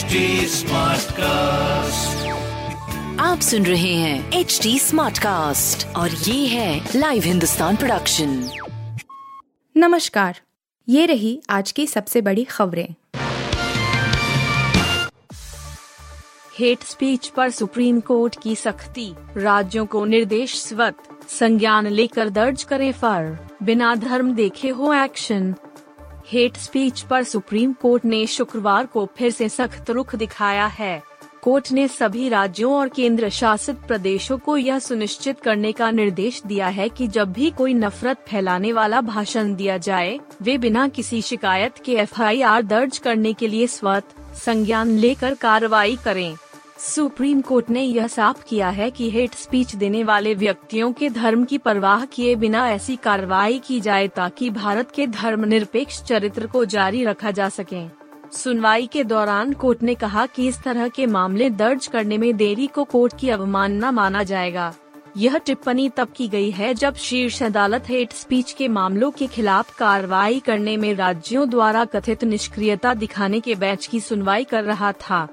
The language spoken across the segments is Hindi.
HD कास्ट आप सुन रहे हैं एच डी स्मार्ट कास्ट और ये है लाइव हिंदुस्तान प्रोडक्शन नमस्कार ये रही आज की सबसे बड़ी खबरें। हेट स्पीच पर सुप्रीम कोर्ट की सख्ती राज्यों को निर्देश स्वत संज्ञान लेकर दर्ज करें फर बिना धर्म देखे हो एक्शन। हेट स्पीच पर सुप्रीम कोर्ट ने शुक्रवार को फिर से सख्त रुख दिखाया है। कोर्ट ने सभी राज्यों और केंद्र शासित प्रदेशों को यह सुनिश्चित करने का निर्देश दिया है कि जब भी कोई नफरत फैलाने वाला भाषण दिया जाए, वे बिना किसी शिकायत के एफआईआर दर्ज करने के लिए स्वत संज्ञान लेकर कार्रवाई करें। सुप्रीम कोर्ट ने यह साफ़ किया है कि हेट स्पीच देने वाले व्यक्तियों के धर्म की परवाह किए बिना ऐसी कार्रवाई की जाए ताकि भारत के धर्मनिरपेक्ष चरित्र को जारी रखा जा सके। सुनवाई के दौरान कोर्ट ने कहा कि इस तरह के मामले दर्ज करने में देरी को कोर्ट की अवमानना माना जाएगा। यह टिप्पणी तब की गई है जब शीर्ष अदालत हेट स्पीच के मामलों के खिलाफ कार्रवाई करने में राज्यों द्वारा कथित निष्क्रियता दिखाने के बैच की सुनवाई कर रहा था।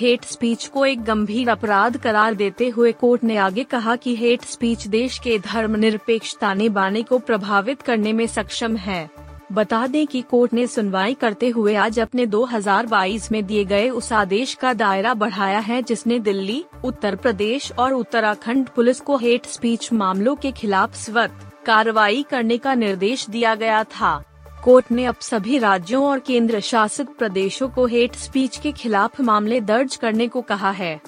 हेट स्पीच को एक गंभीर अपराध करार देते हुए कोर्ट ने आगे कहा कि हेट स्पीच देश के धर्मनिरपेक्ष ताने बाने को प्रभावित करने में सक्षम है। बता दें कि कोर्ट ने सुनवाई करते हुए आज अपने 2022 में दिए गए उस आदेश का दायरा बढ़ाया है जिसने दिल्ली, उत्तर प्रदेश और उत्तराखंड पुलिस को हेट स्पीच मामलों के खिलाफ स्वत कार्रवाई करने का निर्देश दिया गया था। कोर्ट ने अब सभी राज्यों और केंद्र शासित प्रदेशों को हेट स्पीच के खिलाफ मामले दर्ज करने को कहा है।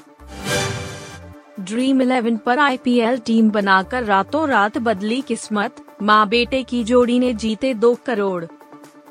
ड्रीम इलेवन पर आईपीएल टीम बनाकर रातों रात बदली किस्मत, माँ बेटे की जोड़ी ने जीते दो करोड़।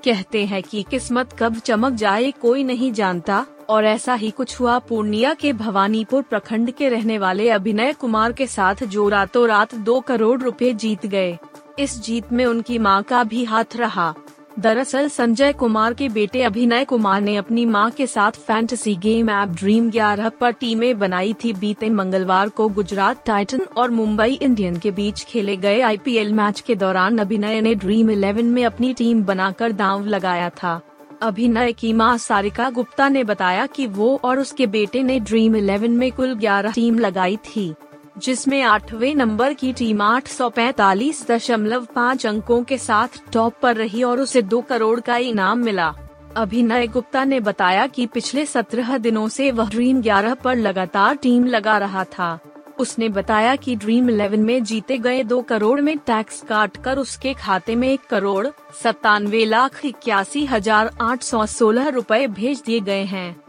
कहते हैं कि किस्मत कब चमक जाए कोई नहीं जानता, और ऐसा ही कुछ हुआ पूर्णिया के भवानीपुर प्रखंड के रहने वाले अभिनय कुमार के साथ जो रातों रात दो करोड़ रुपए जीत गए। इस जीत में उनकी माँ का भी हाथ रहा। दरअसल संजय कुमार के बेटे अभिनय कुमार ने अपनी माँ के साथ फैंटेसी गेम ऐप ड्रीम 11 पर टीमें बनाई थी। बीते मंगलवार को गुजरात टाइटन और मुंबई इंडियन के बीच खेले गए आईपीएल मैच के दौरान अभिनय ने ड्रीम 11 में अपनी टीम बनाकर दांव लगाया था। अभिनय की माँ सारिका गुप्ता ने बताया कि वो और उसके बेटे ने ड्रीम 11 में कुल 11 टीम लगाई थी। जिसमें आठवें नंबर की टीम आठ सौ पैतालीस दशमलव पाँच अंकों के साथ टॉप पर रही और उसे दो करोड़ का इनाम मिला। अभिनय गुप्ता ने बताया कि पिछले सत्रह दिनों से वह ड्रीम 11 पर लगातार टीम लगा रहा था। उसने बताया कि ड्रीम 11 में जीते गए दो करोड़ में टैक्स काट कर उसके खाते में एक करोड़ सत्तानवे लाख इक्यासी हज़ार आठ सौ सोलह रूपए भेज दिए गए हैं।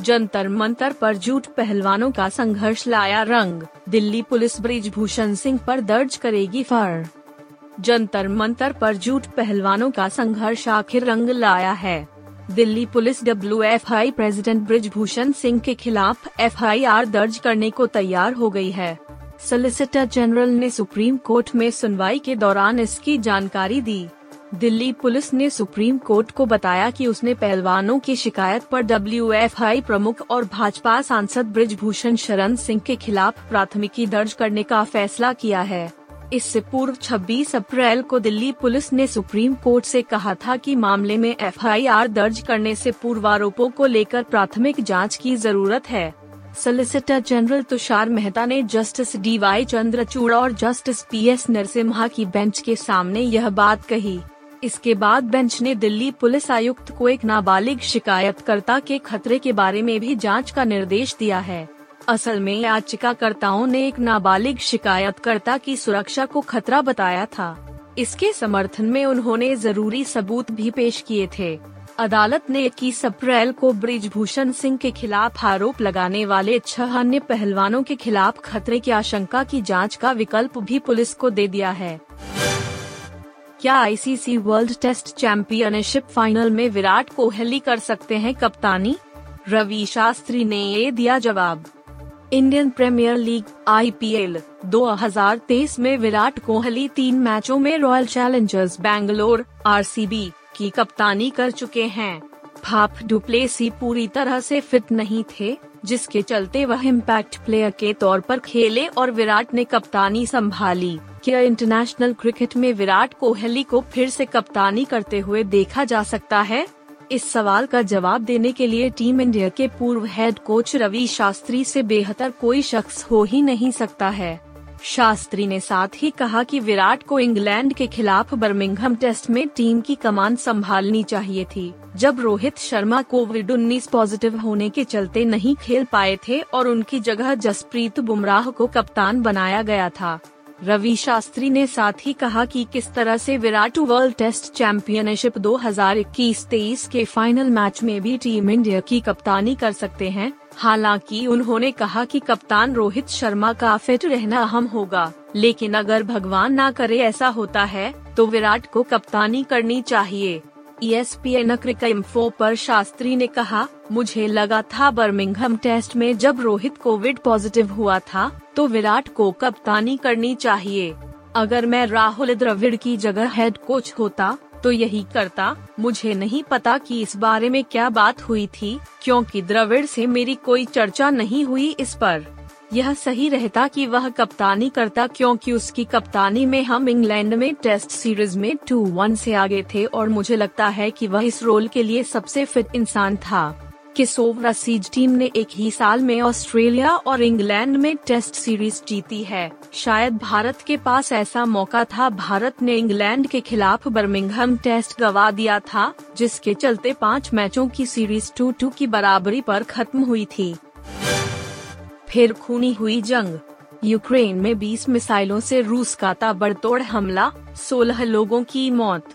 जंतर मंतर पर जूट पहलवानों का संघर्ष लाया रंग। दिल्ली पुलिस ब्रिजभूषण सिंह पर दर्ज करेगी फर। जंतर मंतर पर जूट पहलवानों का संघर्ष आखिर रंग लाया है। Delhi police W F I president Brijbhushan Singh के खिलाफ एफ़ आई आर दर्ज करने को तैयार हो गई है। सोलिसिटर जनरल ने सुप्रीम कोर्ट में सुनवाई के दौरान इसकी जानकारी दी। दिल्ली पुलिस ने सुप्रीम कोर्ट को बताया कि उसने पहलवानों की शिकायत पर डब्ल्यू प्रमुख और भाजपा सांसद ब्रिजभूषण शरण सिंह के खिलाफ प्राथमिकी दर्ज करने का फैसला किया है। इससे पूर्व 26 अप्रैल को दिल्ली पुलिस ने सुप्रीम कोर्ट से कहा था कि मामले में एफआईआर दर्ज करने से पूर्व आरोपों को लेकर प्राथमिक जाँच की ज़रूरत है। सोलिसिटर जनरल तुषार मेहता ने जस्टिस डी वाई चंद्रचूड़ और जस्टिस पी एस नरसिम्हा की बेंच के सामने यह बात कही। इसके बाद बेंच ने दिल्ली पुलिस आयुक्त को एक नाबालिग शिकायतकर्ता के खतरे के बारे में भी जाँच का निर्देश दिया है। असल में याचिकाकर्ताओं ने एक नाबालिग शिकायतकर्ता की सुरक्षा को खतरा बताया था। इसके समर्थन में उन्होंने ज़रूरी सबूत भी पेश किए थे। अदालत ने इक्कीस अप्रैल को ब्रिजभूषण सिंह के खिलाफ आरोप लगाने वाले छह अन्य पहलवानों के खिलाफ खतरे की आशंका की जाँच का विकल्प भी पुलिस को दे दिया है। क्या ICC world test championship final में विराट कोहली कर सकते हैं कप्तानी? रवि शास्त्री ने ये दिया जवाब। इंडियन प्रीमियर लीग आईपीएल 2023 में विराट कोहली तीन मैचों में रॉयल चैलेंजर्स बैंगलोर आरसीबी की कप्तानी कर चुके हैं। फाफ डुप्लेसी पूरी तरह से फिट नहीं थे। जिसके चलते वह इम्पैक्ट प्लेयर के तौर पर खेले और विराट ने कप्तानी संभाली। क्या इंटरनेशनल क्रिकेट में विराट कोहली को फिर से कप्तानी करते हुए देखा जा सकता है? इस सवाल का जवाब देने के लिए टीम इंडिया के पूर्व हेड कोच रवि शास्त्री से बेहतर कोई शख्स हो ही नहीं सकता है। शास्त्री ने साथ ही कहा कि विराट को इंग्लैंड के खिलाफ बर्मिंघम टेस्ट में टीम की कमान संभालनी चाहिए थी। जब रोहित शर्मा कोविड उन्नीस पॉजिटिव होने के चलते नहीं खेल पाए थे और उनकी जगह जसप्रीत बुमराह को कप्तान बनाया गया था। रवि शास्त्री ने साथ ही कहा कि किस तरह से विराट वर्ल्ड टेस्ट चैंपियनशिप 2021-23 के फाइनल मैच में भी टीम इंडिया की कप्तानी कर सकते हैं हालाँकि उन्होंने कहा कि कप्तान रोहित शर्मा का फिट रहना अहम होगा, लेकिन अगर भगवान ना करे ऐसा होता है तो विराट को कप्तानी करनी चाहिए। ईएसपीएन इन्फो पर शास्त्री ने कहा, मुझे लगा था बर्मिंघम टेस्ट में जब रोहित कोविड पॉजिटिव हुआ था तो विराट को कप्तानी करनी चाहिए। अगर मैं राहुल द्रविड़ की जगह हेड कोच होता तो यही करता, मुझे नहीं पता कि इस बारे में क्या बात हुई थी, क्योंकि द्रविड़ से मेरी कोई चर्चा नहीं हुई इस पर। यह सही रहता कि वह कप्तानी करता क्योंकि उसकी कप्तानी में हम इंग्लैंड में टेस्ट सीरीज़ में टू वन से आगे थे और मुझे लगता है कि वह इस रोल के लिए सबसे फिट इंसान था। किसोव रसीज टीम ने एक ही साल में ऑस्ट्रेलिया और इंग्लैंड में टेस्ट सीरीज़ जीती है। शायद भारत के पास ऐसा मौका था। भारत ने इंग्लैंड के खिलाफ बर्मिंघम टेस्ट गवा दिया था, जिसके चलते पाँच मैचों की सीरीज़ टू टू की बराबरी पर खत्म हुई थी। फिर खूनी हुई जंग। यूक्रेन में 20 मिसाइलों से रूस का ताबड़तोड़ हमला 16 लोगों की मौत।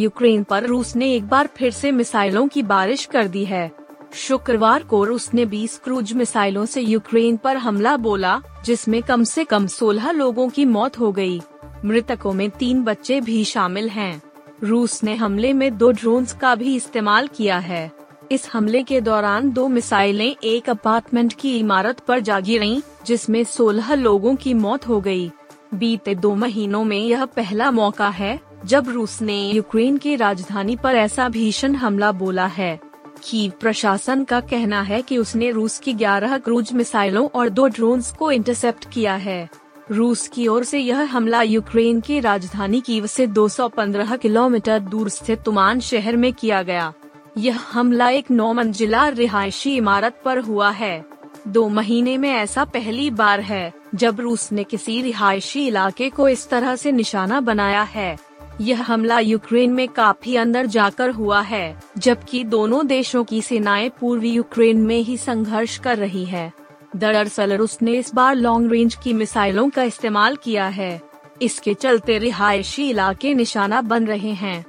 यूक्रेन पर रूस ने एक बार फिर से मिसाइलों की बारिश कर दी है। शुक्रवार को रूस ने 20 क्रूज मिसाइलों से यूक्रेन पर हमला बोला, जिसमें कम से कम 16 लोगों की मौत हो गई। मृतकों में तीन बच्चे भी शामिल हैं। रूस ने हमले में दो ड्रोन का भी इस्तेमाल किया है इस हमले के दौरान दो मिसाइलें एक अपार्टमेंट की इमारत पर जा गिरी, जिसमें 16 लोगों की मौत हो गई। बीते दो महीनों में यह पहला मौका है, जब रूस ने यूक्रेन की राजधानी पर ऐसा भीषण हमला बोला है कीव प्रशासन का कहना है कि उसने रूस की 11 क्रूज मिसाइलों और दो ड्रोन्स को इंटरसेप्ट किया है। रूस की ओर से यह हमला यूक्रेन की राजधानी कीव से 215 किलोमीटर दूर स्थित तुमान शहर में किया गया। यह हमला एक नौ मंजिला रिहायशी इमारत पर हुआ है। दो महीने में ऐसा पहली बार है, जब रूस ने किसी रिहायशी इलाके को इस तरह से निशाना बनाया है। यह हमला यूक्रेन में काफ़ी अंदर जाकर हुआ है, जबकि दोनों देशों की सेनाएँ पूर्वी यूक्रेन में ही संघर्ष कर रही है। दरअसल रूस ने इस बार लॉन्ग रेंज की मिसाइलों का इस्तेमाल किया है। इसके चलते रिहायशी इलाके निशाना बन रहे हैं।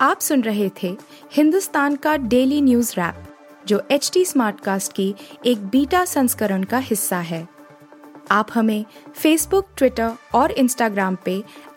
आप सुन रहे थे हिंदुस्तान का डेली न्यूज़ रैप जो एच टी कास्ट की एक बीटा संस्करण का हिस्सा है। आप हमें फेसबुक ट्विटर और इंस्टाग्राम पे